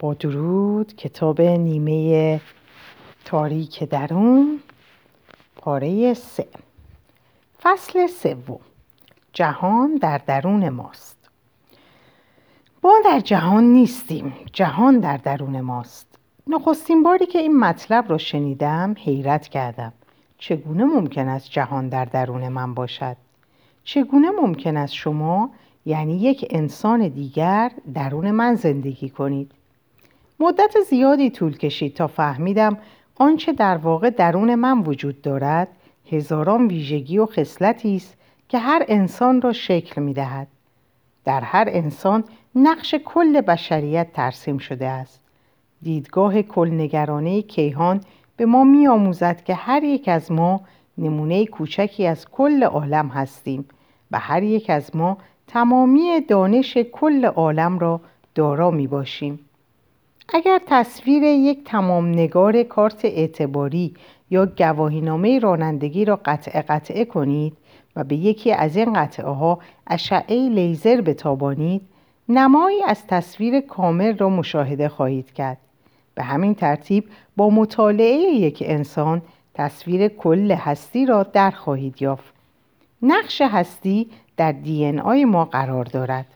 با درود کتاب نیمه تاریک درون پاره سه. فصل سوم. جهان در درون ماست. ما در جهان نیستیم. جهان در درون ماست. نخستین باری که این مطلب را شنیدم حیرت کردم. چگونه ممکن است جهان در درون من باشد؟ چگونه ممکن است شما یعنی یک انسان دیگر درون من زندگی کنید؟ مدت زیادی طول کشید تا فهمیدم آنچه در واقع درون من وجود دارد هزاران ویژگی و خصلتی است که هر انسان را شکل می دهد. در هر انسان نقش کل بشریت ترسیم شده است. دیدگاه کلنگرانه کیهان به ما می آموزد که هر یک از ما نمونه کوچکی از کل عالم هستیم و هر یک از ما تمامی دانش کل عالم را دارا می باشیم. اگر تصویر یک تمام نگار کارت اعتباری یا گواهینامه رانندگی را قطعه قطعه کنید و به یکی از این قطعه ها اشعه لیزر بتابانید نمایی از تصویر کامل را مشاهده خواهید کرد. به همین ترتیب با مطالعه یک انسان تصویر کل هستی را در خواهید یافت. نقش هستی در دی آی ما قرار دارد.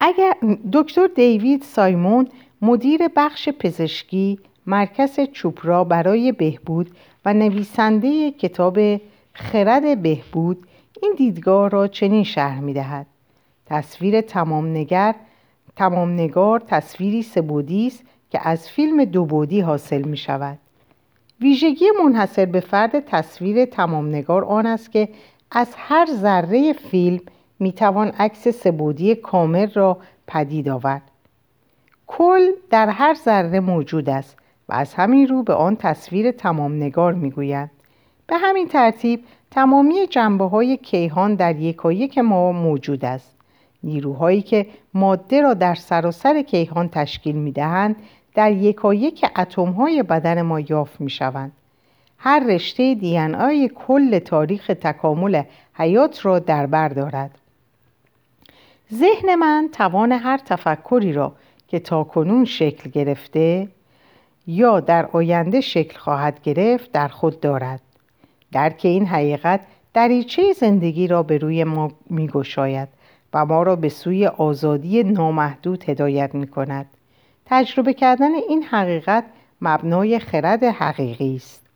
اگر دکتر دیوید سایمون مدیر بخش پزشکی مرکز چوپرا برای بهبود و نویسنده کتاب خرد بهبود این دیدگاه را چنین شرح می دهد. تصویر تمام نگر تمام نگار تصویری سبودی است که از فیلم دوبودی حاصل می شود. ویژگی منحصر به فرد تصویر تمام نگار آن است که از هر ذره فیلم می توان عکس سبودی کامل را پدید آورد. کل در هر ذره موجود است و از همین رو به آن تصویر تمام نگار می گوید. به همین ترتیب تمامی جنبه های کیهان در یکایک ما موجود است. نیروهایی که ماده را در سراسر کیهان تشکیل می دهند در یکایک اتم های بدن ما یافت می شوند. هر رشته دی کل تاریخ تکامل حیات را در بر دارد. ذهن من توان هر تفکری را که تاکنون شکل گرفته یا در آینده شکل خواهد گرفت در خود دارد درک این حقیقت دریچه زندگی را به روی ما میگشاید و ما را به سوی آزادی نامحدود هدایت می کند. تجربه کردن این حقیقت مبنای خرد حقیقی است.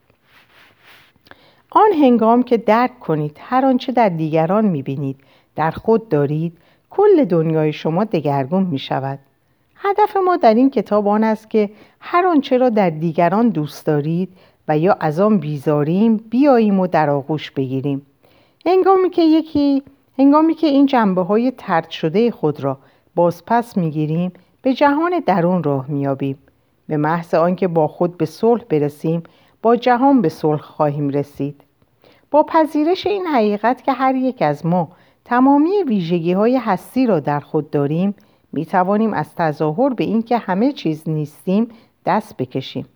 آن هنگام که درک کنید هر آنچه در دیگران می بینید در خود دارید کل دنیای شما دگرگون می شود. هدف ما در این کتاب آن است که هر آنچه را در دیگران دوست دارید و یا از آن بیزاریم بیاییم و در آغوش بگیریم. هنگامی که یکی هنگامی که این جنبه های ترد شده خود را بازپس می‌گیریم به جهان درون راه میابیم به محض آنکه با خود به صلح برسیم با جهان به صلح خواهیم رسید با پذیرش این حقیقت که هر یک از ما تمامی ویژگی های هستی را در خود داریم می توانیم از تظاهر به اینکه همه چیز نیستیم دست بکشیم.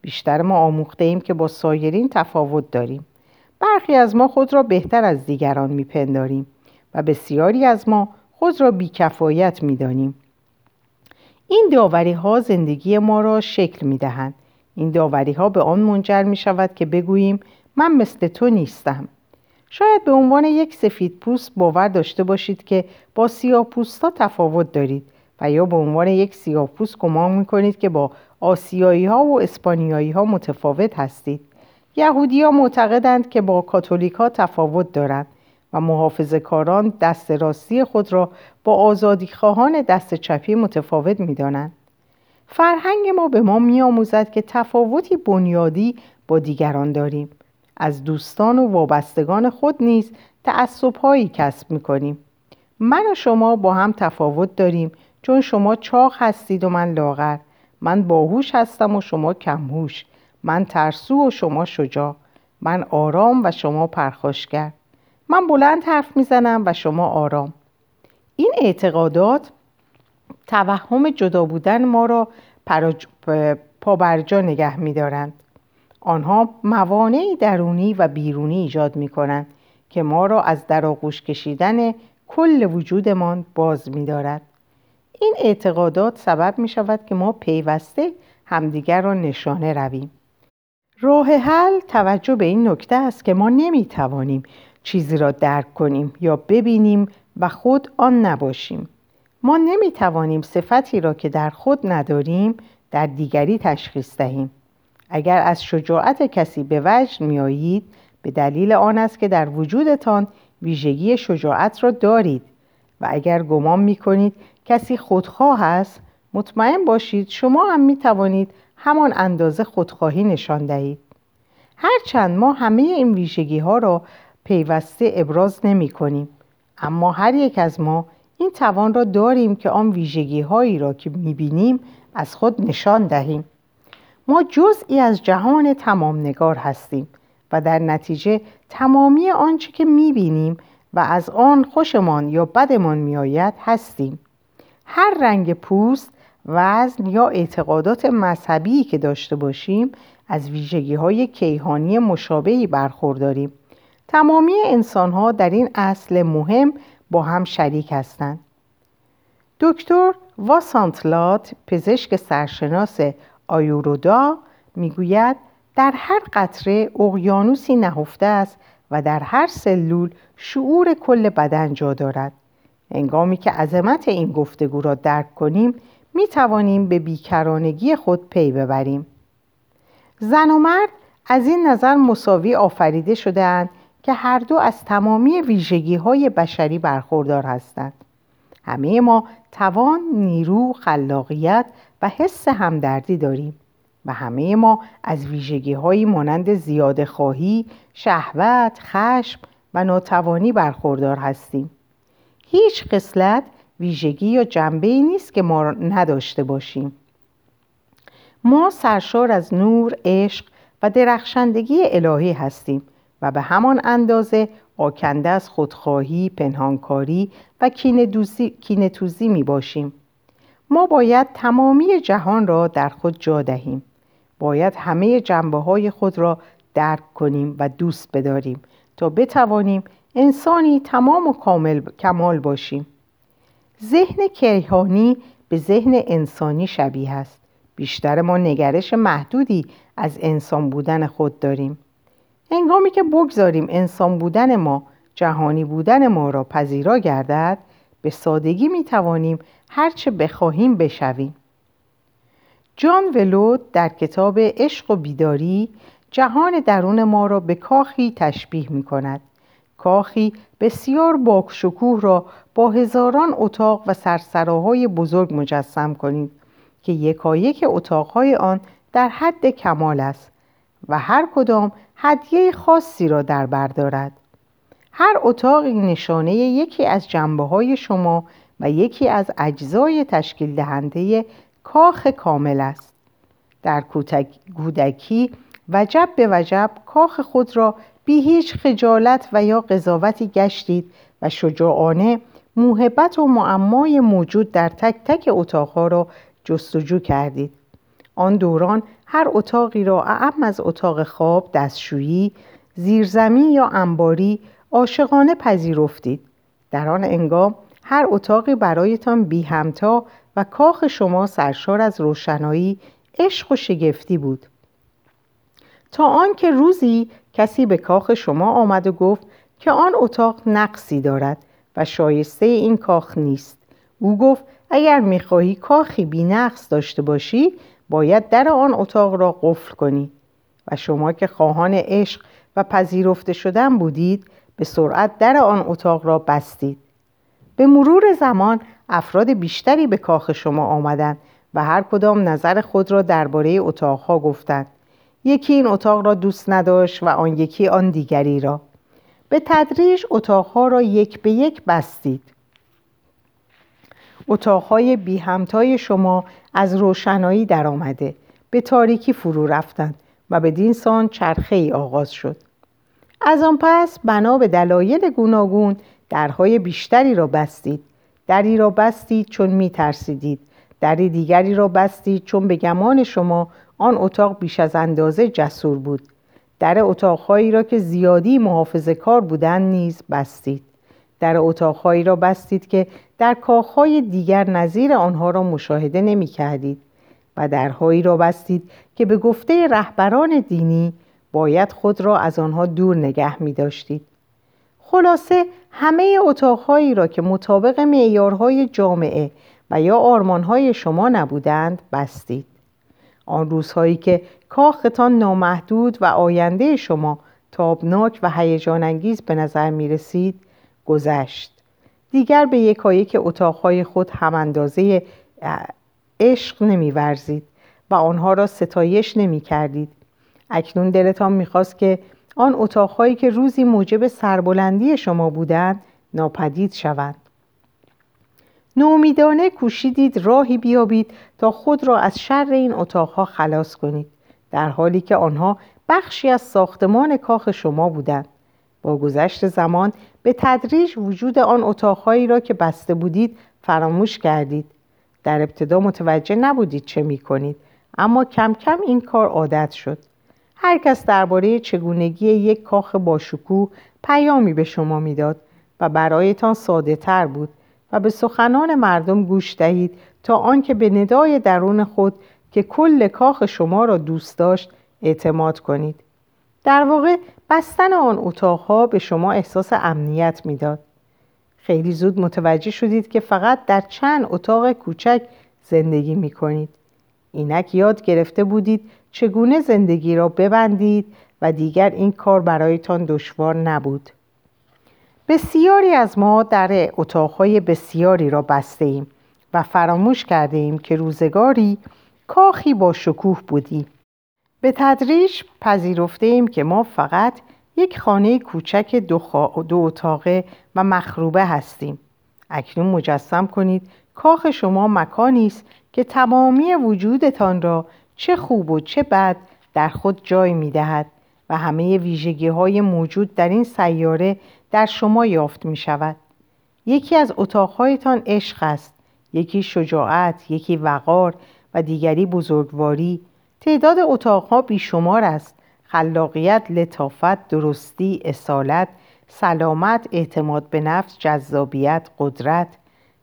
بیشتر ما آموخته ایم که با سایرین تفاوت داریم. برخی از ما خود را بهتر از دیگران میپنداریم و بسیاری از ما خود را بیکفایت می‌دانیم. این داوری ها زندگی ما را شکل می دهند. این داوری ها به آن منجر می شود که بگوییم من مثل تو نیستم. شاید به عنوان یک سفید پوست باور داشته باشید که با سیاه پوستا تفاوت دارید و یا به عنوان یک سیاه پوست گمان می کنید که با آسیایی ها و اسپانیایی ها متفاوت هستید. یهودی ها معتقدند که با کاتولیک ها تفاوت دارند و محافظ کاران دست راستی خود را با آزادی خواهان دست چپی متفاوت می دانند. فرهنگ ما به ما می آموزد که تفاوتی بنیادی با دیگران داریم از دوستان و وابستگان خود نیز تعصبهایی کسب می‌کنیم. من و شما با هم تفاوت داریم چون شما چاق هستید و من لاغر. من باهوش هستم و شما کمهوش. من ترسو و شما شجاع. من آرام و شما پرخاشگر. من بلند حرف می‌زنم و شما آرام. این اعتقادات توهم جدا بودن ما را پابرجا نگه میدارند. آنها موانعی درونی و بیرونی ایجاد می کنند که ما را از در آغوش کشیدن کل وجودمان باز می دارد. این اعتقادات سبب می شود که ما پیوسته همدیگر را نشانه رویم. راه حل توجه به این نکته است که ما نمی توانیم چیزی را درک کنیم یا ببینیم و خود آن نباشیم. ما نمی توانیم صفتی را که در خود نداریم در دیگری تشخیص دهیم. اگر از شجاعت کسی به وجد میآیید به دلیل آن است که در وجودتان ویژگی شجاعت را دارید و اگر گمان می کنید کسی خودخواه است مطمئن باشید شما هم می توانید همان اندازه خودخواهی نشان دهید. هرچند ما همه این ویژگی ها را پیوسته ابراز نمی کنیم اما هر یک از ما این توان را داریم که آن ویژگی هایی را که می بینیم از خود نشان دهیم. ما جزئی از جهان تمام نگار هستیم و در نتیجه تمامی آنچه که می بینیم و از آن خوشمان یا بدمان میآید هستیم. هر رنگ پوست وزن یا اعتقادات مذهبی که داشته باشیم از ویژگی های کیهانی مشابهی برخورداریم. تمامی انسان ها در این اصل مهم با هم شریک هستند. دکتر واسانتلات پزشک سرشناس آیورودا می‌گوید در هر قطره اقیانوسی نهفته است و در هر سلول شعور کل بدن جا دارد. انگامی که عظمت این گفتگو را درک کنیم می توانیم به بیکرانگی خود پی ببریم. زن و مرد از این نظر مساوی آفریده شدهاند که هر دو از تمامی ویژگی های بشری برخوردار هستند. همه ما توان، نیرو، خلاقیت و حس همدردی داریم و همه ما از ویژگی هایی مانند زیاده خواهی، شهوت، خشم و ناتوانی برخوردار هستیم هیچ قسلت ویژگی یا جنبه ای نیست که ما نداشته باشیم ما سرشار از نور، عشق و درخشندگی الهی هستیم و به همان اندازه آکنده از خودخواهی، پنهانکاری و کینه توزی می باشیم. ما باید تمامی جهان را در خود جا دهیم. باید همه جنبه های خود را درک کنیم و دوست بداریم تا بتوانیم انسانی تمام و کامل کمال باشیم. ذهن کیهانی به ذهن انسانی شبیه است. بیشتر ما نگرش محدودی از انسان بودن خود داریم. هنگامی که بگذاریم انسان بودن ما جهانی بودن ما را پذیرا گردد به سادگی می توانیم هرچه بخواهیم بشویم. جان ولود در کتاب عشق و بیداری جهان درون ما را به کاخی تشبیه می کند کاخی بسیار باکشکوه را با هزاران اتاق و سرسراهای بزرگ مجسم کنید که یکایک اتاقهای آن در حد کمال است و هر کدام هدیه خاصی را در بر دارد. هر اتاقی نشانه یکی از جنبه های شما و یکی از اجزای تشکیل دهنده کاخ کامل است. در کودکی وجب به وجب کاخ خود را بی هیچ خجالت و یا قضاوتی گشتید و شجاعانه موهبت و معمای موجود در تک تک اتاقها را جستجو کردید. آن دوران هر اتاقی را اعم از اتاق خواب دستشویی زیرزمین یا انباری عاشقانه پذیرفتید. در آن انگام هر اتاقی برایتان بی همتا و کاخ شما سرشار از روشنایی عشق و شگفتی بود. تا آنکه روزی کسی به کاخ شما آمد و گفت که آن اتاق نقصی دارد و شایسته این کاخ نیست. او گفت اگر می‌خواهی کاخی بی نقص داشته باشی باید در آن اتاق را قفل کنی. و شما که خواهان عشق و پذیرفته شدن بودید به سرعت در آن اتاق را بستید. به مرور زمان افراد بیشتری به کاخ شما آمدند و هر کدام نظر خود را درباره اتاقها گفتند. یکی این اتاق را دوست نداشت و آن یکی آن دیگری را. به تدریج اتاقها را یک به یک بستید. اتاقهای بی همتای شما از روشنایی درآمده. به تاریکی فرو رفتند و به دینسان چرخه ای آغاز شد. از آن پس بنا به دلایل گوناگون درهای بیشتری را بستید. دری را بستید چون می ترسیدید دری دیگری را بستید چون به گمان شما آن اتاق بیش از اندازه جسور بود. در اتاقهایی را که زیادی محافظه کار بودند نیز بستید. در اتاقهایی را بستید که در کاخهای دیگر نظیر آنها را مشاهده نمی کردید و درهایی را بستید که به گفته رهبران دینی باید خود را از آنها دور نگه می داشتید. خلاصه همه اتاقهایی را که مطابق معیارهای جامعه و یا آرمانهای شما نبودند بستید. آن روزهایی که کاختان نامحدود و آینده شما تابناک و هیجان انگیز به نظر می رسید گذشت. دیگر به یکایک اتاقهای خود هم اندازه عشق نمی ورزید و آنها را ستایش نمی کردید. اکنون دلتان می‌خواست که آن اتاقهایی که روزی موجب سربلندی شما بودند ناپدید شوند. نومیدانه کوشیدید راهی بیابید تا خود را از شر این اتاقها خلاص کنید در حالی که آنها بخشی از ساختمان کاخ شما بودند. با گذشت زمان به تدریج وجود آن اتاقهایی را که بسته بودید فراموش کردید. در ابتدا متوجه نبودید چه می کنید اما کم کم این کار عادت شد. هر کس درباره چگونگی یک کاخ باشکوه پیامی به شما می‌داد و برایتان ساده تر بود و به سخنان مردم گوش دهید تا آنکه به ندای درون خود که کل کاخ شما را دوست داشت اعتماد کنید در واقع بستن آن اتاقها به شما احساس امنیت می‌داد خیلی زود متوجه شدید که فقط در چند اتاق کوچک زندگی می کنید. اینک یاد گرفته بودید چگونه زندگی را ببندید و دیگر این کار برایتان دشوار نبود. بسیاری از ما در اتاقهای بسیاری را بسته ایم و فراموش کرده ایم که روزگاری کاخی با شکوه بودیم. به تدریج پذیرفته ایم که ما فقط یک خانه کوچک دو, دو اتاقه و مخروبه هستیم. اکنون مجسم کنید کاخ شما مکانی است که تمامی وجودتان را چه خوب و چه بد در خود جای می دهد و همه ویژگی های موجود در این سیاره در شما یافت می شود. یکی از اتاقهایتان عشق است، یکی شجاعت، یکی وقار و دیگری بزرگواری. تعداد اتاقها بیشمار است. خلاقیت، لطافت، درستی، اصالت، سلامت، اعتماد به نفس، جذابیت، قدرت،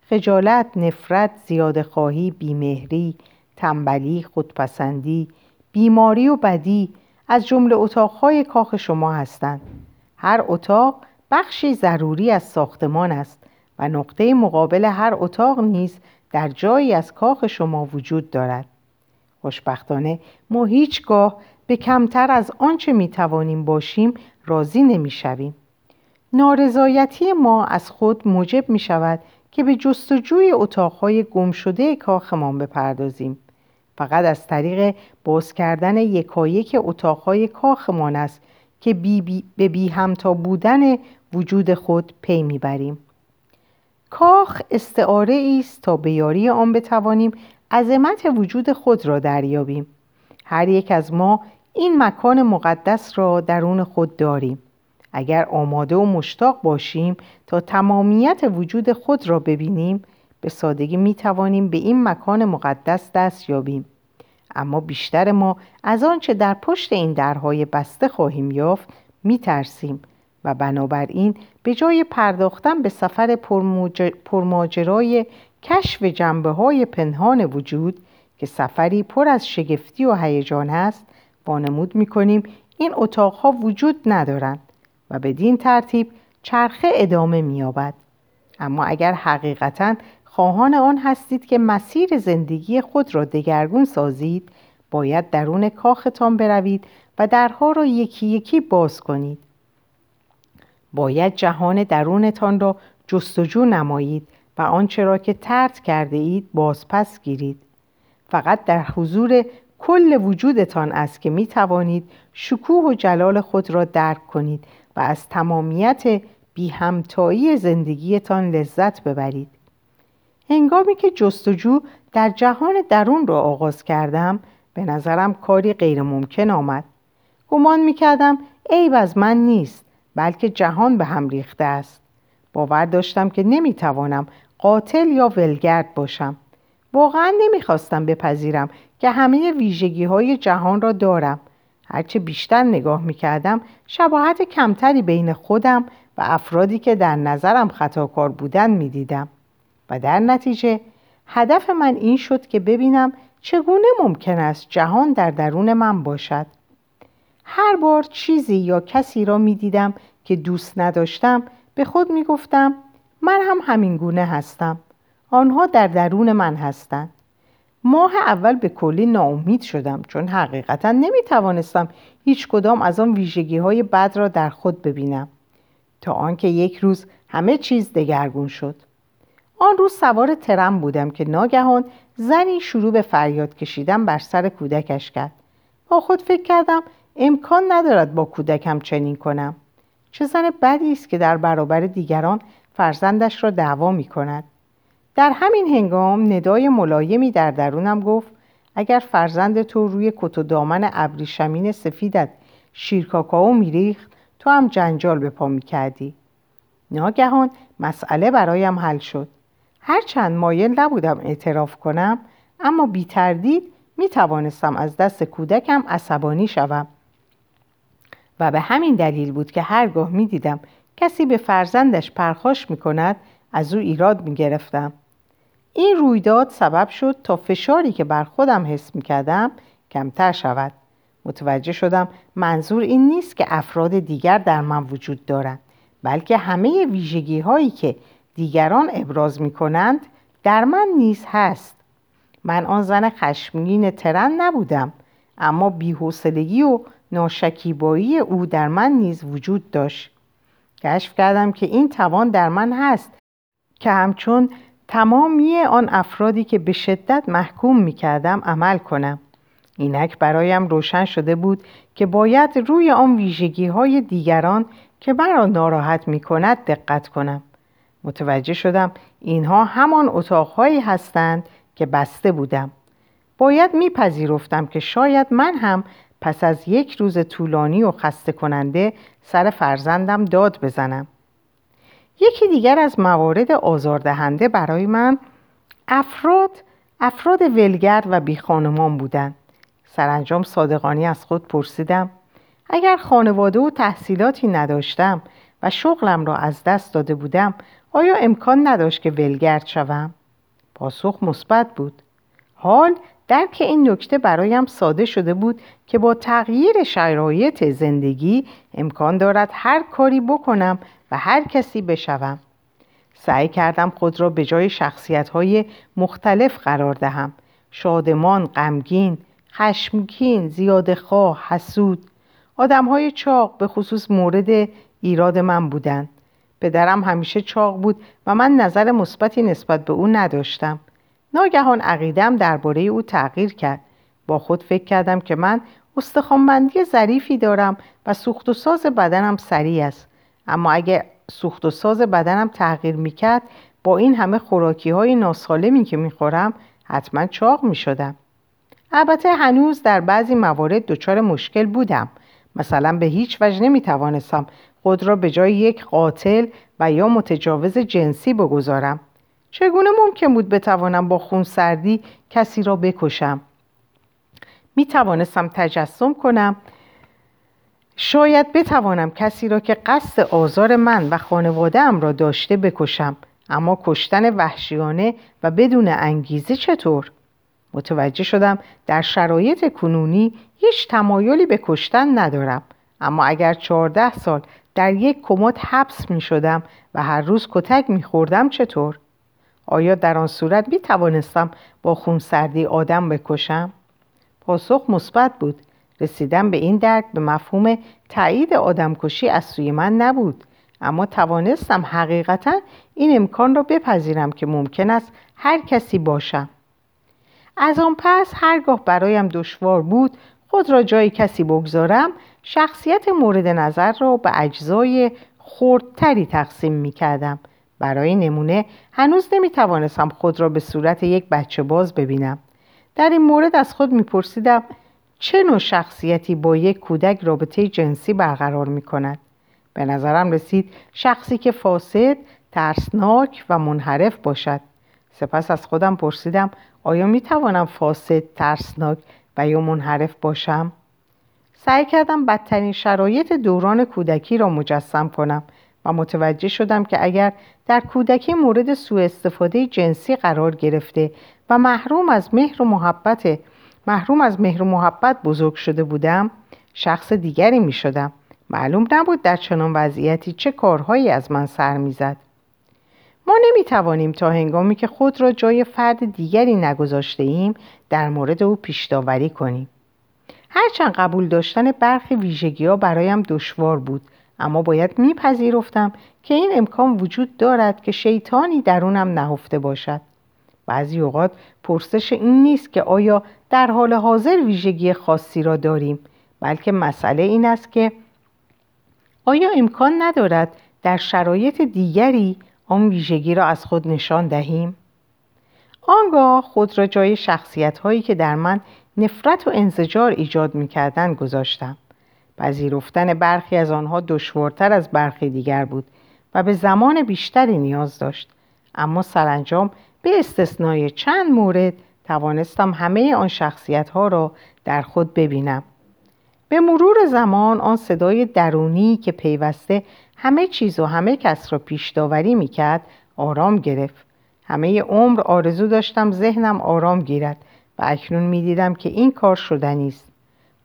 خجالت، نفرت، زیاد خواهی، بیمهری، تنبلی، خودپسندی، بیماری و بدی از جمله اتاقهای کاخ شما هستند. هر اتاق بخشی ضروری از ساختمان است و نقطه مقابل هر اتاق نیز در جایی از کاخ شما وجود دارد. خوشبختانه ما هیچگاه به کمتر از آنچه می توانیم باشیم راضی نمی شویم. نارضایتی ما از خود موجب می شود که به جستجوی اتاقهای گمشده کاخمان بپردازیم. فقط از طریق باز کردن یکایک اتاقهای کاخمان است که بی بی به بی همتا بودن وجود خود پی می‌بریم. کاخ استعاره است تا به یاری آن بتوانیم عظمت وجود خود را دریابیم. هر یک از ما این مکان مقدس را درون خود داریم. اگر آماده و مشتاق باشیم تا تمامیت وجود خود را ببینیم به سادگی می توانیم به این مکان مقدس دست یابیم. اما بیشتر ما از آنچه در پشت این درهای بسته خواهیم یافت می ترسیم و بنابراین به جای پرداختن به سفر پرماجرای کشف جنبه های پنهان وجود که سفری پر از شگفتی و هیجان است وانمود می کنیم این اتاقها وجود ندارند و بدین ترتیب چرخه ادامه می‌یابد. اما اگر حقیقتا خواهان آن هستید که مسیر زندگی خود را دگرگون سازید باید درون کاختان بروید و درها را یکی یکی باز کنید باید جهان درونتان را جستجو نمایید و آنچه را که ترد کرده اید بازپس گیرید فقط در حضور کل وجودتان است که می توانید شکوه و جلال خود را درک کنید و از تمامیت بی همتایی زندگیتان لذت ببرید. هنگامی که جستجو در جهان درون را آغاز کردم به نظرم کاری غیر ممکن آمد. گمان می کردم عیب از من نیست بلکه جهان به هم ریخته است. باور داشتم که نمی توانم قاتل یا ولگرد باشم. واقعا نمی‌خواستم بپذیرم که همه ویژگی های جهان را دارم هرچه بیشتر نگاه می‌کردم شباهت کمتری بین خودم و افرادی که در نظرم خطاکار بودن می‌دیدم و در نتیجه هدف من این شد که ببینم چگونه ممکن است جهان در درون من باشد. هر بار چیزی یا کسی را می دیدم که دوست نداشتم به خود می گفتم من هم همین گونه هستم. آنها در درون من هستند. ماه اول به کلی ناامید شدم چون حقیقتا نمی توانستم هیچ کدام از آن ویژگی های بد را در خود ببینم. تا آنکه یک روز همه چیز دگرگون شد. آن روز سوار ترم بودم که ناگهان زنی شروع به فریاد کشیدن بر سر کودکش کرد. با خود فکر کردم امکان ندارد با کودکم چنین کنم. چه زن بدی است که در برابر دیگران فرزندش را دعوا می کند. در همین هنگام ندای ملایمی در درونم گفت اگر فرزند تو روی کت و دامن ابریشمین سفیدت شیرکاکائو میریخت تو هم جنجال به پا می‌کردی ناگهان مسئله برایم حل شد. هرچند مایل نبودم اعتراف کنم اما بی تردید می توانستم از دست کودکم عصبانی شوم و به همین دلیل بود که هرگاه می دیدم کسی به فرزندش پرخاش می کند از او ایراد می گرفتم. این رویداد سبب شد تا فشاری که بر خودم حس می کردم کمتر شود. متوجه شدم منظور این نیست که افراد دیگر در من وجود دارند بلکه همه ویژگی هایی که دیگران ابراز می کنند در من نیز هست. من آن زن خشمگین ترن نبودم اما بیحوصلگی و ناشکیبایی او در من نیز وجود داشت. کشف کردم که این توان در من هست که همچون تمامی آن افرادی که به شدت محکوم می کردم عمل کنم. اینک برایم روشن شده بود که باید روی آن ویژگی های دیگران که مرا ناراحت می کند دقت کنم. متوجه شدم اینها همان اتاقهایی هستند که بسته بودم. باید میپذیرفتم که شاید من هم پس از یک روز طولانی و خسته کننده سر فرزندم داد بزنم. یکی دیگر از موارد آزاردهنده برای من افراد افراد ولگرد و بیخانمان بودند. سرانجام صادقانی از خود پرسیدم اگر خانواده و تحصیلاتی نداشتم و شغلم را از دست داده بودم آیا امکان نداشت که ولگرد شوم؟ پاسخ مثبت بود. حال درک این نکته برایم ساده شده بود که با تغییر شرایط زندگی امکان دارد هر کاری بکنم و هر کسی بشوم. سعی کردم خود را به جای شخصیت های مختلف قرار دهم. شادمان، غمگین، خشمگین، زیاده خواه، حسود. آدم های چاق به خصوص مورد ایراد من بودند. پدرم همیشه چاق بود و من نظر مثبتی نسبت به او نداشتم. ناگهان عقیدم درباره او تغییر کرد. با خود فکر کردم که من استخوانبندی ظریفی دارم و سوخت و ساز بدنم سریع است. اما اگر سوخت و ساز بدنم تغییر می‌کرد با این همه خوراکی های ناسالمی که می‌خورم حتما چاق می‌شدم. البته هنوز در بعضی موارد دچار مشکل بودم. مثلا به هیچ وجه نمی‌توانستم خود را به جای یک قاتل و یا متجاوز جنسی بگذارم. چگونه ممکن بود بتوانم با خون سردی کسی را بکشم؟ می توانستم تجسم کنم. شاید بتوانم کسی را که قصد آزار من و خانوادهام را داشته بکشم اما کشتن وحشیانه و بدون انگیزه چطور؟ متوجه شدم در شرایط کنونی هیچ تمایلی به کشتن ندارم اما اگر چهارده سال در یک کمد حبس می شدم و هر روز کتک می خوردم چطور؟ آیا در آن صورت می توانستم با خونسردی آدم بکشم؟ پاسخ مثبت بود رسیدم به این درک به مفهوم تایید آدمکشی از سوی من نبود اما توانستم حقیقتا این امکان را بپذیرم که ممکن است هر کسی باشم از آن پس هرگاه برایم دشوار بود خود را جای کسی بگذارم شخصیت مورد نظر را به اجزای خردتری تقسیم می کردم. برای نمونه هنوز نمی توانستم خود را به صورت یک بچه باز ببینم. در این مورد از خود می پرسیدم چه نوع شخصیتی با یک کودک رابطه جنسی برقرار می کند؟ به نظرم رسید شخصی که فاسد، ترسناک و منحرف باشد. سپس از خودم پرسیدم آیا می توانم فاسد، ترسناک و یا منحرف باشم؟ سعی کردم بدترین شرایط دوران کودکی را مجسم کنم و متوجه شدم که اگر در کودکی مورد سوء استفاده جنسی قرار گرفته و محروم از مهر و محبت محروم از مهر و محبت بزرگ شده بودم شخص دیگری می شدم معلوم نبود در چنان وضعیتی چه کارهایی از من سر می‌زد. ما نمی توانیم تا هنگامی که خود را جای فرد دیگری نگذاشته ایم در مورد او پیشداوری کنیم. هرچند قبول داشتن برخی ویژگی ها برایم دشوار بود اما باید میپذیرفتم که این امکان وجود دارد که شیطانی درونم نهفته باشد. بعضی اوقات پرسش این نیست که آیا در حال حاضر ویژگی خاصی را داریم بلکه مسئله این است که آیا امکان ندارد در شرایط دیگری آن ویژگی را از خود نشان دهیم؟ آنگاه خود را جای شخصیت هایی که در من نفرت و انزجار ایجاد می کردن گذاشتم. پذیرفتن برخی از آنها دشوارتر از برخی دیگر بود و به زمان بیشتری نیاز داشت. اما سرانجام به استثنای چند مورد توانستم همه آن شخصیت ها را در خود ببینم. به مرور زمان آن صدای درونی که پیوسته همه چیز و همه کس را پیش داوری می کرد آرام گرفت. همه عمر آرزو داشتم ذهنم آرام گیرد و اکنون می دیدم که این کار شدنی است.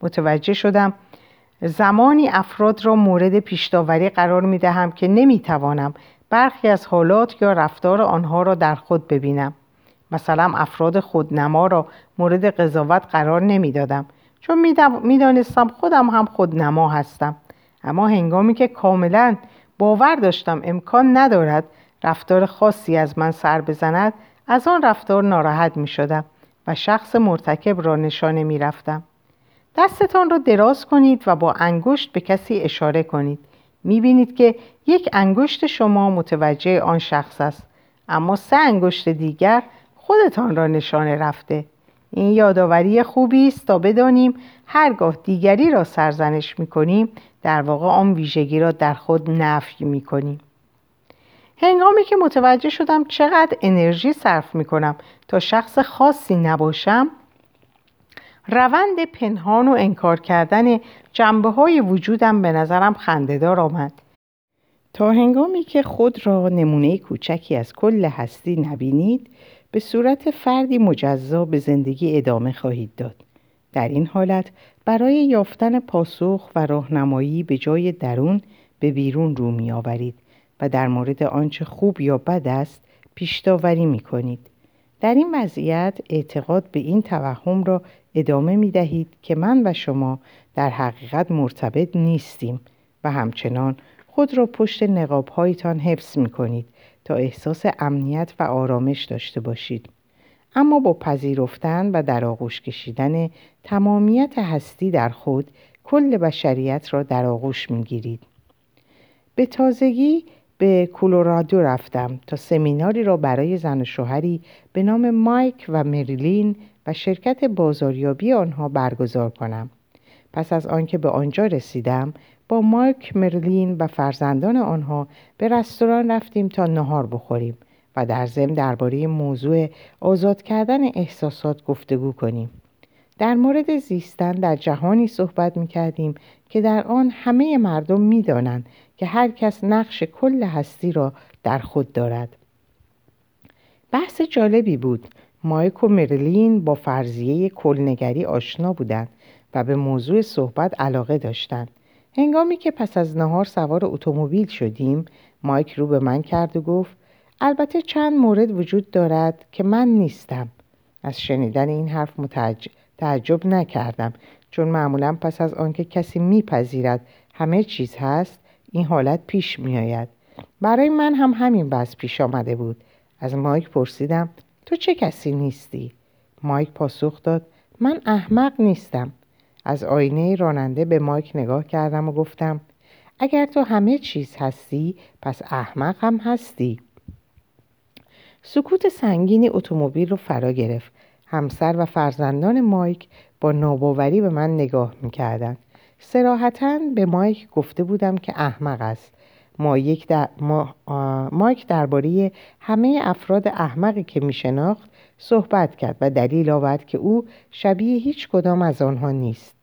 متوجه شدم زمانی افراد را مورد پیشداوری قرار می دهم که نمی توانم برخی از حالات یا رفتار آنها را در خود ببینم. مثلا افراد خودنما را مورد قضاوت قرار نمی دادم چون می‌دانستم خودم هم خودنما هستم اما هنگامی که کاملا باور داشتم امکان ندارد رفتار خاصی از من سر بزند از آن رفتار ناراحت می شدم و شخص مرتکب را نشانه می رفتم. دستتان را دراز کنید و با انگشت به کسی اشاره کنید. می بینید که یک انگشت شما متوجه آن شخص است اما سه انگشت دیگر خودتان را نشانه رفته. این یادآوری خوبی است تا بدانیم هرگاه دیگری را سرزنش می کنیم در واقع آن ویژگی را در خود نفی می کنیم. هنگامی که متوجه شدم چقدر انرژی صرف می کنم تا شخص خاصی نباشم روند پنهان و انکار کردن جنبه های وجودم به نظرم خندهدار آمد تا هنگامی که خود را نمونه کوچکی از کل هستی نبینید به صورت فردی مجزا به زندگی ادامه خواهید داد در این حالت برای یافتن پاسخ و راهنمایی به جای درون به بیرون رو می و در مورد آنچه خوب یا بد است پیشداوری می کنید. در این وضعیت اعتقاد به این توهم را ادامه می دهید که من و شما در حقیقت مرتبط نیستیم و همچنان خود را پشت نقابهایتان حفظ می کنید تا احساس امنیت و آرامش داشته باشید. اما با پذیرفتن و در آغوش کشیدن تمامیت هستی در خود کل بشریت را در آغوش می گیرید. به تازگی به کولورادو رفتم تا سمیناری را برای زن و شوهری به نام مایک و مریلین و شرکت بازاریابی آنها برگزار کنم. پس از آنکه به آنجا رسیدم با مایک مرلین و فرزندان آنها به رستوران رفتیم تا نهار بخوریم و در ضمن درباره موضوع آزاد کردن احساسات گفتگو کنیم. در مورد زیستن در جهانی صحبت می کردیم که در آن همه مردم می دانند که هر کس نقش کل هستی را در خود دارد. بحث جالبی بود. مایک و مرلین با فرضیه کلنگری آشنا بودند و به موضوع صحبت علاقه داشتند. هنگامی که پس از نهار سوار اتومبیل شدیم مایک رو به من کرد و گفت البته چند مورد وجود دارد که من نیستم. از شنیدن این حرف تعجب نکردم چون معمولا پس از آنکه کسی میپذیرد همه چیز هست این حالت پیش میآید. برای من هم همین بس پیش آمده بود. از مایک پرسیدم تو چه کسی نیستی؟ مایک پاسخ داد من احمق نیستم. از آینه راننده به مایک نگاه کردم و گفتم اگر تو همه چیز هستی پس احمق هم هستی. سکوت سنگینی اتومبیل رو فرا گرفت. همسر و فرزندان مایک با ناباوری به من نگاه می‌کردند. سراحتا به مایک گفته بودم که احمق است. مایک, در... ما... مایک درباره همه افراد احمقی که میشناخت صحبت کرد و دلیل آورد که او شبیه هیچ کدام از آنها نیست.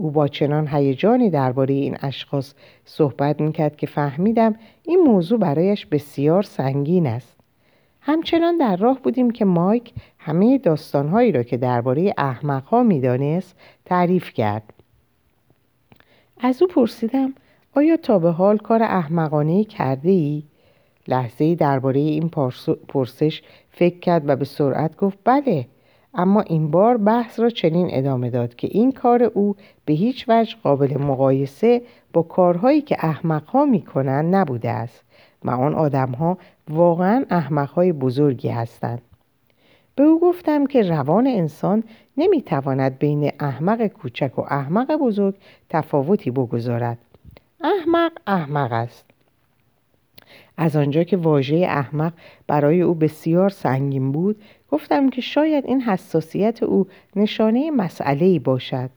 او با چنان هیجانی درباره این اشخاص صحبت می‌کرد که فهمیدم این موضوع برایش بسیار سنگین است همچنان در راه بودیم که مایک همه داستانهایی را که درباره احمقها می‌دانست تعریف کرد از او پرسیدم آیا تا به حال کار احمقانه کرده ای؟ لحظه درباره این پرسش فکر کرد و به سرعت گفت بله اما این بار بحث را چنین ادامه داد که این کار او به هیچ وجه قابل مقایسه با کارهایی که احمقها می‌کنند نبوده است و آن آدمها واقعا احمقهای بزرگی هستند. به او گفتم که روان انسان نمی‌تواند بین احمق کوچک و احمق بزرگ تفاوتی بگذارد. احمق احمق است. از آنجا که واژه احمق برای او بسیار سنگین بود گفتم که شاید این حساسیت او نشانه مسئله باشد.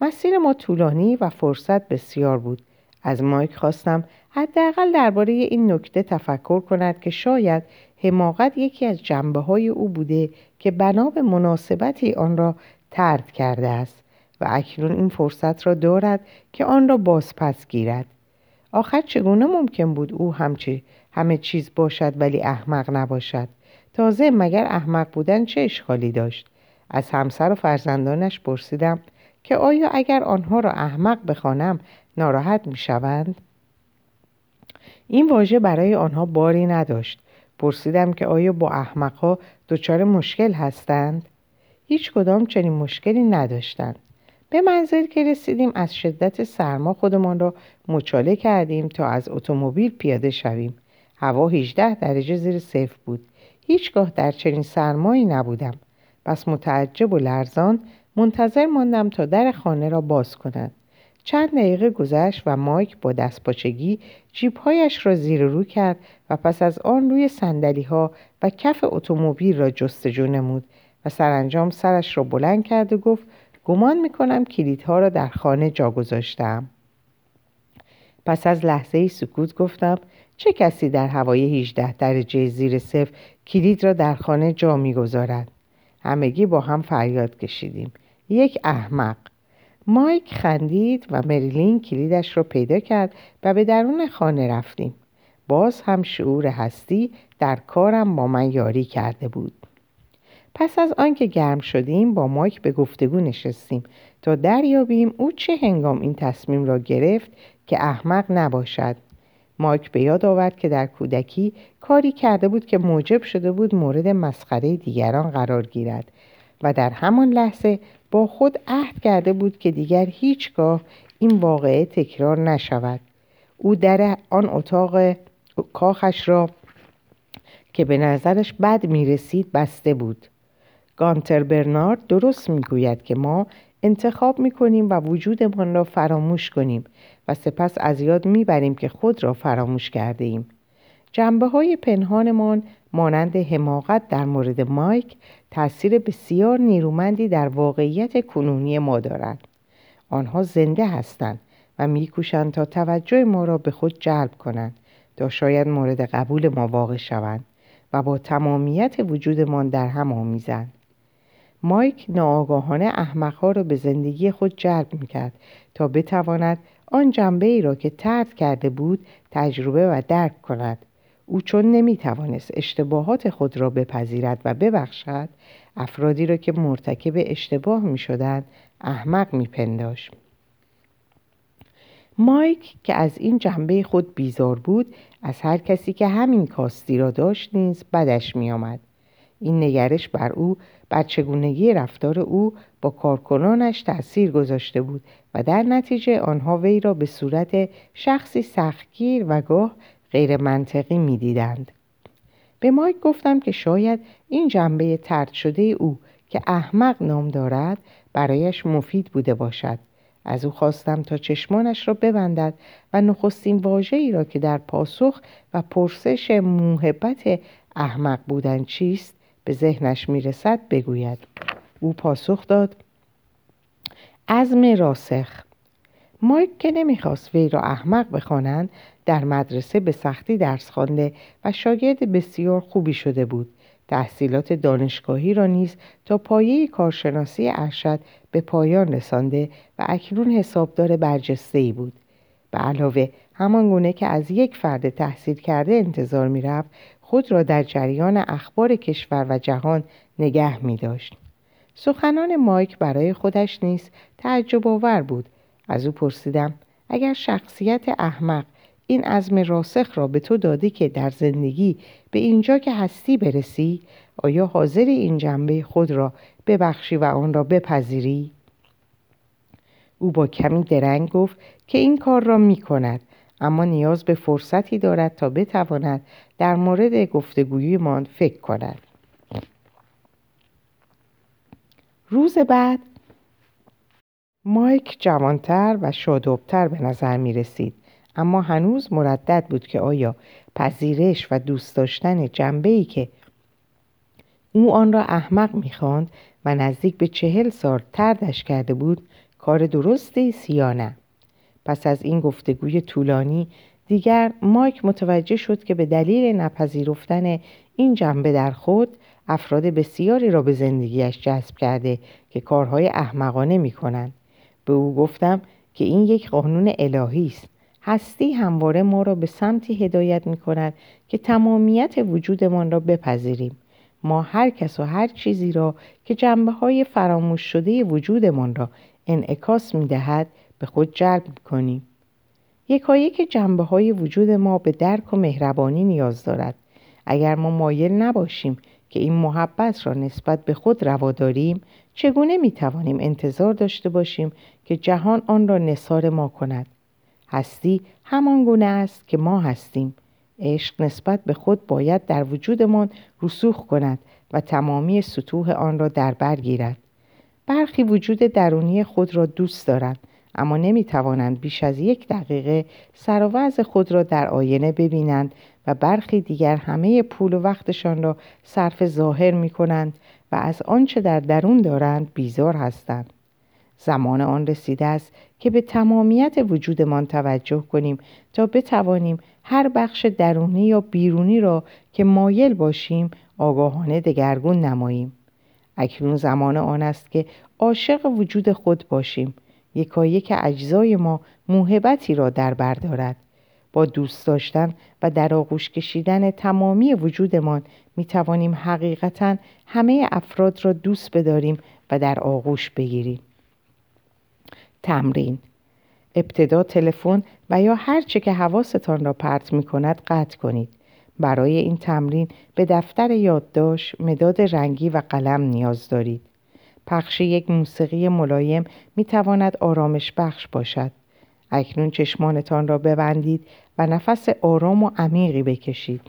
مسیر ما طولانی و فرصت بسیار بود. از مایک خواستم حداقل درباره این نکته تفکر کند که شاید حماقت یکی از جنبه های او بوده که بنا به مناسبتی آن را ترد کرده است و اکنون این فرصت را دارد که آن را بازپس گیرد. آخر چگونه ممکن بود او همچه همه چیز باشد ولی احمق نباشد؟ تازه مگر احمق بودن چه اشکالی داشت؟ از همسر و فرزندانش پرسیدم که آیا اگر آنها را احمق بخوانم ناراحت می شوند؟ این واژه برای آنها باری نداشت. پرسیدم که آیا با احمقها دچار مشکل هستند؟ هیچ کدام چنین مشکلی نداشتند. به منزل که رسیدیم از شدت سرما خودمان را مچاله کردیم تا از اتومبیل پیاده شویم. هوا 18 درجه زیر صفر بود. هیچگاه در چنین سرمایی نبودم. پس متعجب و لرزان منتظر ماندم تا در خانه را باز کند چند دقیقه گذشت و مایک با دستپاچگی جیبهایش را زیر رو کرد و پس از آن روی سندلی ها و کف اتومبیل را جستجو نمود و سرانجام سرش را بلند کرد و گفت گمان می‌کنم کلیدها را در خانه جا گذاشتم. پس از لحظه سکوت گفتم چه کسی در هوای 18 درجه زیر صفر کلید را در خانه جا می‌گذارد؟ همگی با هم فریاد کشیدیم. یک احمق. مایک خندید و مریلین کلیدش را پیدا کرد و به درون خانه رفتیم. باز هم شعور هستی در کارم با من یاری کرده بود. پس از آنکه گرم شدیم با مایک به گفتگو نشستیم تا دریابیم او چه هنگام این تصمیم را گرفت که احمق نباشد. مایک به یاد آورد که در کودکی کاری کرده بود که موجب شده بود مورد مسخره دیگران قرار گیرد و در همان لحظه با خود عهد کرده بود که دیگر هیچگاه این واقعه تکرار نشود. او در آن اتاق کاخش را که به نظرش بد می رسید بسته بود. گانتر برنارد درست می‌گوید که ما انتخاب می‌کنیم و وجودمان را فراموش کنیم. و سپس از یاد می‌بریم که خود را فراموش کرده ایم. جنبه های پنهانمان مانند حماقت در مورد مایک تاثیر بسیار نیرومندی در واقعیت کنونی ما دارند. آنها زنده هستند و میکوشند تا توجه ما را به خود جلب کنند تا شاید مورد قبول ما واقع شوند و با تمامیت وجودمان در هم آمیزند. مایک ناآگاهانه احمقها را به زندگی خود جلب می‌کرد تا بتواند آن جنبه ای را که ترد کرده بود تجربه و درک کند او چون نمی‌توانست اشتباهات خود را بپذیرد و ببخشد افرادی را که مرتکب اشتباه می شدند احمق می پنداش. مایک که از این جنبه خود بیزار بود از هر کسی که همین کاستی را داشت نیز بدش می آمد. این نگرش بر او بر چگونگی رفتار او کارکنانش تأثیر گذاشته بود و در نتیجه آنها وی را به صورت شخصی سختگیر و گاه غیر منطقی می‌دیدند. به مایک گفتم که شاید این جنبه ترد شده او که احمق نام دارد برایش مفید بوده باشد. از او خواستم تا چشمانش را ببندد و نخستین واژه ای را که در پاسخ و پرسش محبت احمق بودن چیست به ذهنش می‌رسد بگوید او پاسخ داد. عزم راسخ مایک که نمی‌خواست وی را احمق بخوانند در مدرسه به سختی درس خوانده و شاگرد بسیار خوبی شده بود. تحصیلات دانشگاهی را نیز تا پایه کارشناسی ارشد به پایان رسانده و اکنون حسابدار برجسته ای بود. به علاوه همان گونه که از یک فرد تحصیل کرده انتظار می‌رفت خود را در جریان اخبار کشور و جهان نگه می داشت. سخنان مایک برای خودش نیز تعجب آور بود از او پرسیدم اگر شخصیت احمق این عزم راسخ را به تو داده که در زندگی به اینجا که هستی برسی آیا حاضر این جنبه خود را ببخشی و آن را بپذیری؟ او با کمی درنگ گفت که این کار را می کند اما نیاز به فرصتی دارد تا بتواند در مورد گفتگویمان فکر کند روز بعد مایک جوانتر و شادابتر به نظر می رسید. اما هنوز مردد بود که آیا پذیرش و دوست داشتن جنبه ای که او آن را احمق می‌خواند و نزدیک به چهل سال تردش کرده بود کار درستی یا نه؟ پس از این گفتگوی طولانی دیگر مایک متوجه شد که به دلیل نپذیرفتن این جنبه در خود افراد بسیاری را به زندگیش جذب کرده که کارهای احمقانه می کنند. به او گفتم که این یک قانون الهی است. هستی همواره ما را به سمتی هدایت می کند که تمامیت وجودمان را بپذیریم. ما هر کس و هر چیزی را که جنبه های فراموش شده وجودمان را انعکاس می دهد به خود جلب می کنیم که جنبه های وجود ما به درک و مهربانی نیاز دارد. اگر ما مایل نباشیم که این محبت را نسبت به خود روا داریم چگونه می توانیم انتظار داشته باشیم که جهان آن را نصار ما کند؟ هستی همان گونه است که ما هستیم. عشق نسبت به خود باید در وجودمان رسوخ کند و تمامی سطوح آن را در بر گیرد. برخی وجود درونی خود را دوست دارند. اما نمی توانند بیش از یک دقیقه سر و خود را در آینه ببینند و برخی دیگر همه پول و وقتشان را صرف ظاهر می کنند و از آنچه در درون دارند بیزار هستند. زمان آن رسیده است که به تمامیت وجودمان توجه کنیم تا بتوانیم هر بخش درونی یا بیرونی را که مایل باشیم آگاهانه دگرگون نماییم. اکنون زمان آن است که عاشق وجود خود باشیم یکایی که اجزای ما موهبتی را در بر دارد. با دوست داشتن و در آغوش کشیدن تمامی وجودمان می توانیم حقیقتا همه افراد را دوست بداریم و در آغوش بگیریم. تمرین ابتدا تلفن و یا هر چه که حواستان را پرت می کند قطع کنید. برای این تمرین به دفتر یادداشت مداد رنگی و قلم نیاز دارید. پخش یک موسیقی ملایم می تواند آرامش بخش باشد. اکنون چشمانتان را ببندید و نفس آرام و عمیقی بکشید.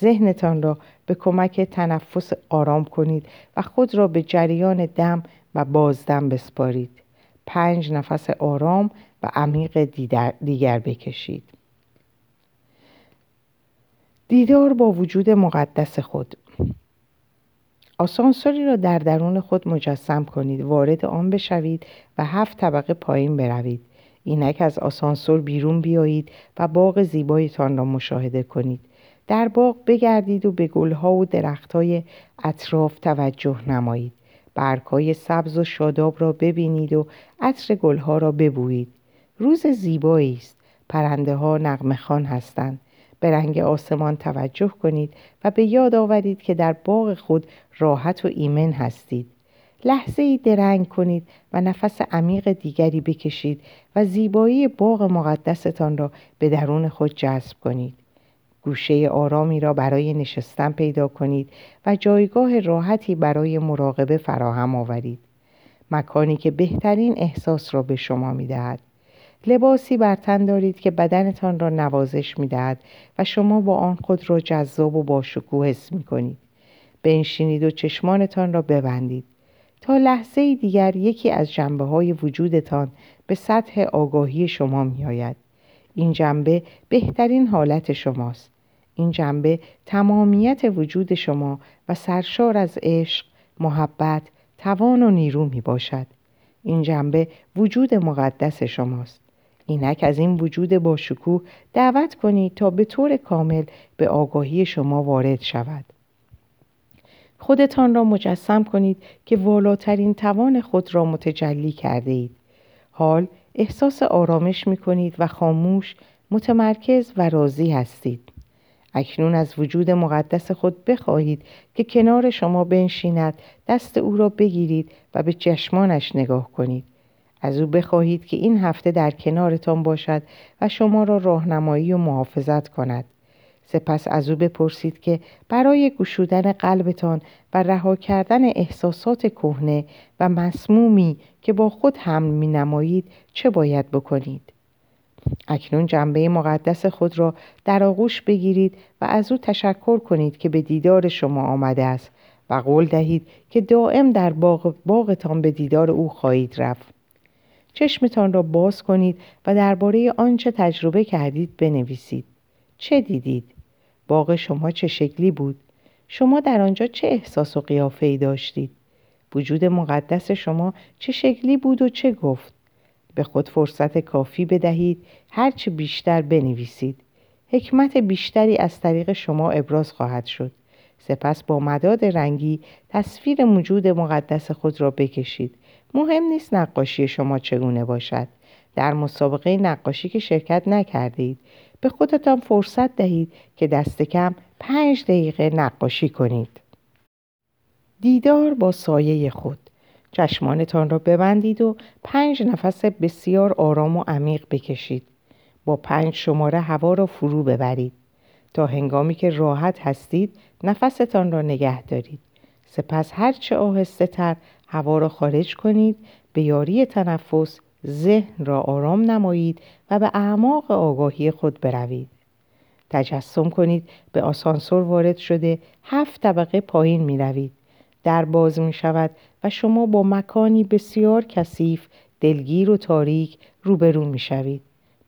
ذهنتان را به کمک تنفس آرام کنید و خود را به جریان دم و بازدم بسپارید. پنج نفس آرام و عمیق دیگر بکشید. دیدار با وجود مقدس خود. آسانسوری را در درون خود مجسم کنید وارد آن بشوید و هفت طبقه پایین بروید. اینک از آسانسور بیرون بیایید و باغ زیبایتان را مشاهده کنید. در باغ بگردید و به گلها و درختهای اطراف توجه نمایید. برگهای سبز و شاداب را ببینید و عطر گلها را ببویید. روز زیبایی است. پرنده ها هستند. به رنگ آسمان توجه کنید و به یاد آورید که در باغ خود راحت و ایمن هستید. لحظه ای درنگ کنید و نفس عمیق دیگری بکشید و زیبایی باغ مقدستان را به درون خود جذب کنید. گوشه آرامی را برای نشستن پیدا کنید و جایگاه راحتی برای مراقبه فراهم آورید. مکانی که بهترین احساس را به شما می دهد. لباسی بر تن دارید که بدنتان را نوازش می دهد و شما با آن خود را جذاب و باشکوه حس می کنید. بنشینید و چشمانتان را ببندید. تا لحظه دیگر یکی از جنبه های وجودتان به سطح آگاهی شما می آید. این جنبه بهترین حالت شماست. این جنبه تمامیت وجود شما و سرشار از عشق، محبت، توان و نیرو می باشد. این جنبه وجود مقدس شماست. اینک از این وجود با شکوه دعوت کنید تا به طور کامل به آگاهی شما وارد شود. خودتان را مجسم کنید که والاترین توان خود را متجلی کرده اید. حال احساس آرامش می کنید و خاموش، متمرکز و راضی هستید. اکنون از وجود مقدس خود بخواهید که کنار شما بنشیند دست او را بگیرید و به چشمانش نگاه کنید از او بخواهید که این هفته در کنارتان باشد و شما را راهنمایی و محافظت کند. سپس از او بپرسید که برای گشودن قلبتان و رها کردن احساسات کهنه و مسمومی که با خود هم می نمایید چه باید بکنید؟ اکنون جنبه مقدس خود را در آغوش بگیرید و از او تشکر کنید که به دیدار شما آمده است و قول دهید که دائم در باغ باغتان به دیدار او خواهید رفت. چشمتان را باز کنید و درباره آنچه تجربه کردید بنویسید. چه دیدید؟ باغ شما چه شکلی بود؟ شما در آنجا چه احساس و قیافه ای داشتید؟ وجود مقدس شما چه شکلی بود و چه گفت؟ به خود فرصت کافی بدهید هرچه بیشتر بنویسید. حکمت بیشتری از طریق شما ابراز خواهد شد. سپس با مداد رنگی تصویر موجود مقدس خود را بکشید. مهم نیست نقاشی شما چگونه باشد در مسابقه نقاشی که شرکت نکردید به خودتان فرصت دهید که دست کم پنج دقیقه نقاشی کنید دیدار با سایه خود چشمانتان را ببندید و پنج نفس بسیار آرام و عمیق بکشید. با پنج شماره هوا را فرو ببرید. تا هنگامی که راحت هستید نفستان را نگه دارید. سپس هرچه آهسته تر هوا را خارج کنید به یاری تنفس ذهن را آرام نمایید و به اعماق آگاهی خود بروید. تجسم کنید به آسانسور وارد شده هفت طبقه پایین می روید. در باز می شود و شما با مکانی بسیار کثیف دلگیر و تاریک روبرو می شوید.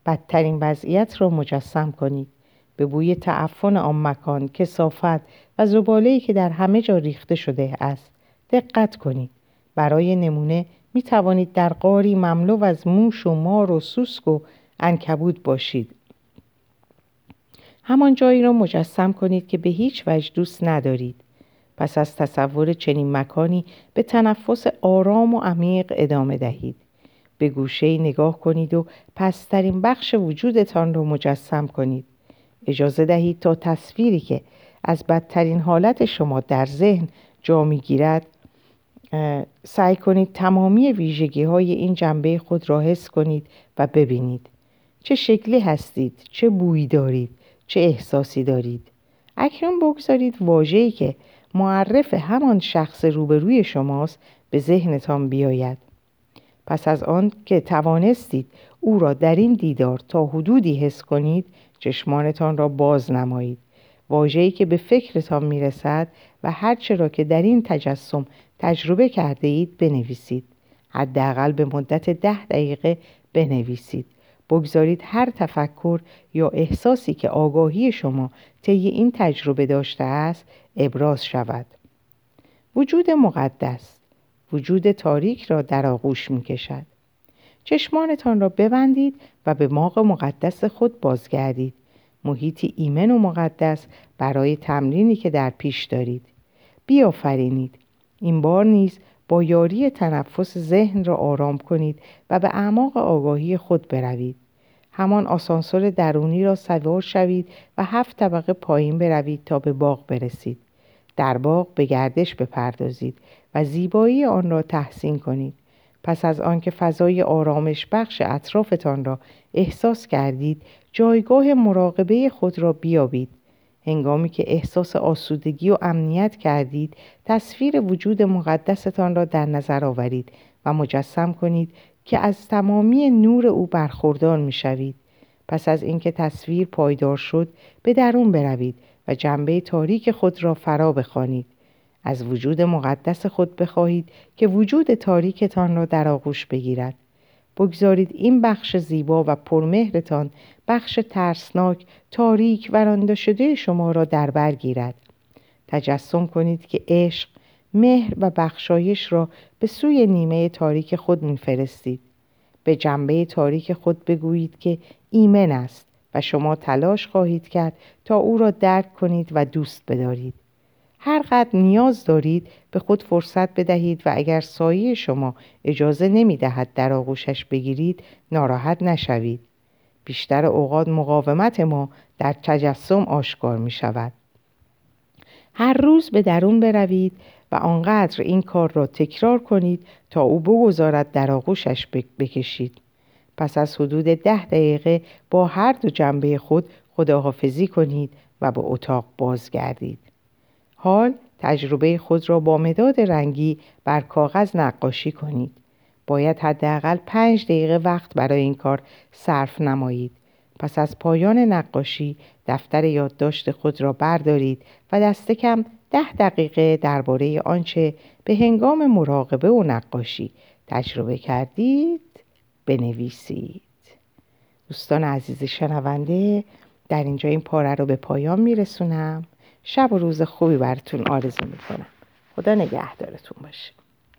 بدترین وضعیت را مجسم کنید. به بوی تعفن آن مکان کسافت و زباله‌ای که در همه جا ریخته شده است دقت کنید برای نمونه می توانید در قاری مملو از موش و مار و سوسک و انکبود باشید همان جایی را مجسم کنید که به هیچ وجه دوست ندارید پس از تصور چنین مکانی به تنفس آرام و عمیق ادامه دهید. به گوشه نگاه کنید و پسترین بخش وجودتان را مجسم کنید. اجازه دهید تا تصویری که از بدترین حالت شما در ذهن جا می‌گیرد سعی کنید تمامی ویژگی های این جنبه خود را حس کنید و ببینید. چه شکلی هستید؟ چه بویی دارید؟ چه احساسی دارید؟ اکنون بگذارید واجهی که معرف همان شخص روبروی شماست به ذهنتان بیاید پس از آن که توانستید او را در این دیدار تا حدودی حس کنید چشمانتان را باز نمایید واجهی که به فکرتان می‌رسد و هرچه را که در این تجسم تجربه کرده اید بنویسید. حداقل به مدت ده دقیقه بنویسید. بگذارید هر تفکر یا احساسی که آگاهی شما طی این تجربه داشته است ابراز شود. وجود مقدس. وجود تاریک را در آغوش می کشد چشمانتان را ببندید و به ماغ مقدس خود بازگردید. محیطی ایمن و مقدس برای تمرینی که در پیش دارید. بیافرینید. این بار نیز با یاری تنفس ذهن را آرام کنید و به اعماق آگاهی خود بروید. همان آسانسور درونی را سوار شوید و هفت طبقه پایین بروید تا به باغ برسید. در باغ به گردش بپردازید و زیبایی آن را تحسین کنید. پس از آنکه فضای آرامش بخش اطرافتان را احساس کردید جایگاه مراقبه خود را بیابید هنگامی که احساس آسودگی و امنیت کردید تصویر وجود مقدستان را در نظر آورید و مجسم کنید که از تمامی نور او برخوردار می شوید. پس از اینکه تصویر پایدار شد به درون بروید و جنبه تاریک خود را فرا بخوانید. از وجود مقدس خود بخواهید که وجود تاریکتان را در آغوش بگیرد. بگذارید این بخش زیبا و پرمهرتان بخش ترسناک تاریک و شده شما را در بر گیرد. تجسم کنید که عشق مهر و بخشایش را به سوی نیمه تاریک خود میفرستید. به جنبه تاریک خود بگویید که ایمن است و شما تلاش خواهید کرد تا او را درک کنید و دوست بدارید. هر قدر نیاز دارید به خود فرصت بدهید و اگر سایه شما اجازه نمی دهد در آغوشش بگیرید ناراحت نشوید. بیشتر اوقات مقاومت ما در تجسم آشکار می شود. هر روز به درون بروید و آنقدر این کار را تکرار کنید تا او بگذارد در آغوشش بکشید. پس از حدود ده دقیقه با هر دو جنبه خود خداحافظی کنید و به اتاق بازگردید. حال تجربه خود را با مداد رنگی بر کاغذ نقاشی کنید. باید حداقل پنج دقیقه وقت برای این کار صرف نمایید. پس از پایان نقاشی دفتر یادداشت خود را بردارید و دست کم ده دقیقه درباره آنچه به هنگام مراقبه و نقاشی تجربه کردید بنویسید. دوستان عزیز شنونده در اینجا این پاره رو به پایان میرسونم شب و روز خوبی براتون آرزو می‌کنم. خدا نگهدارتون باشه.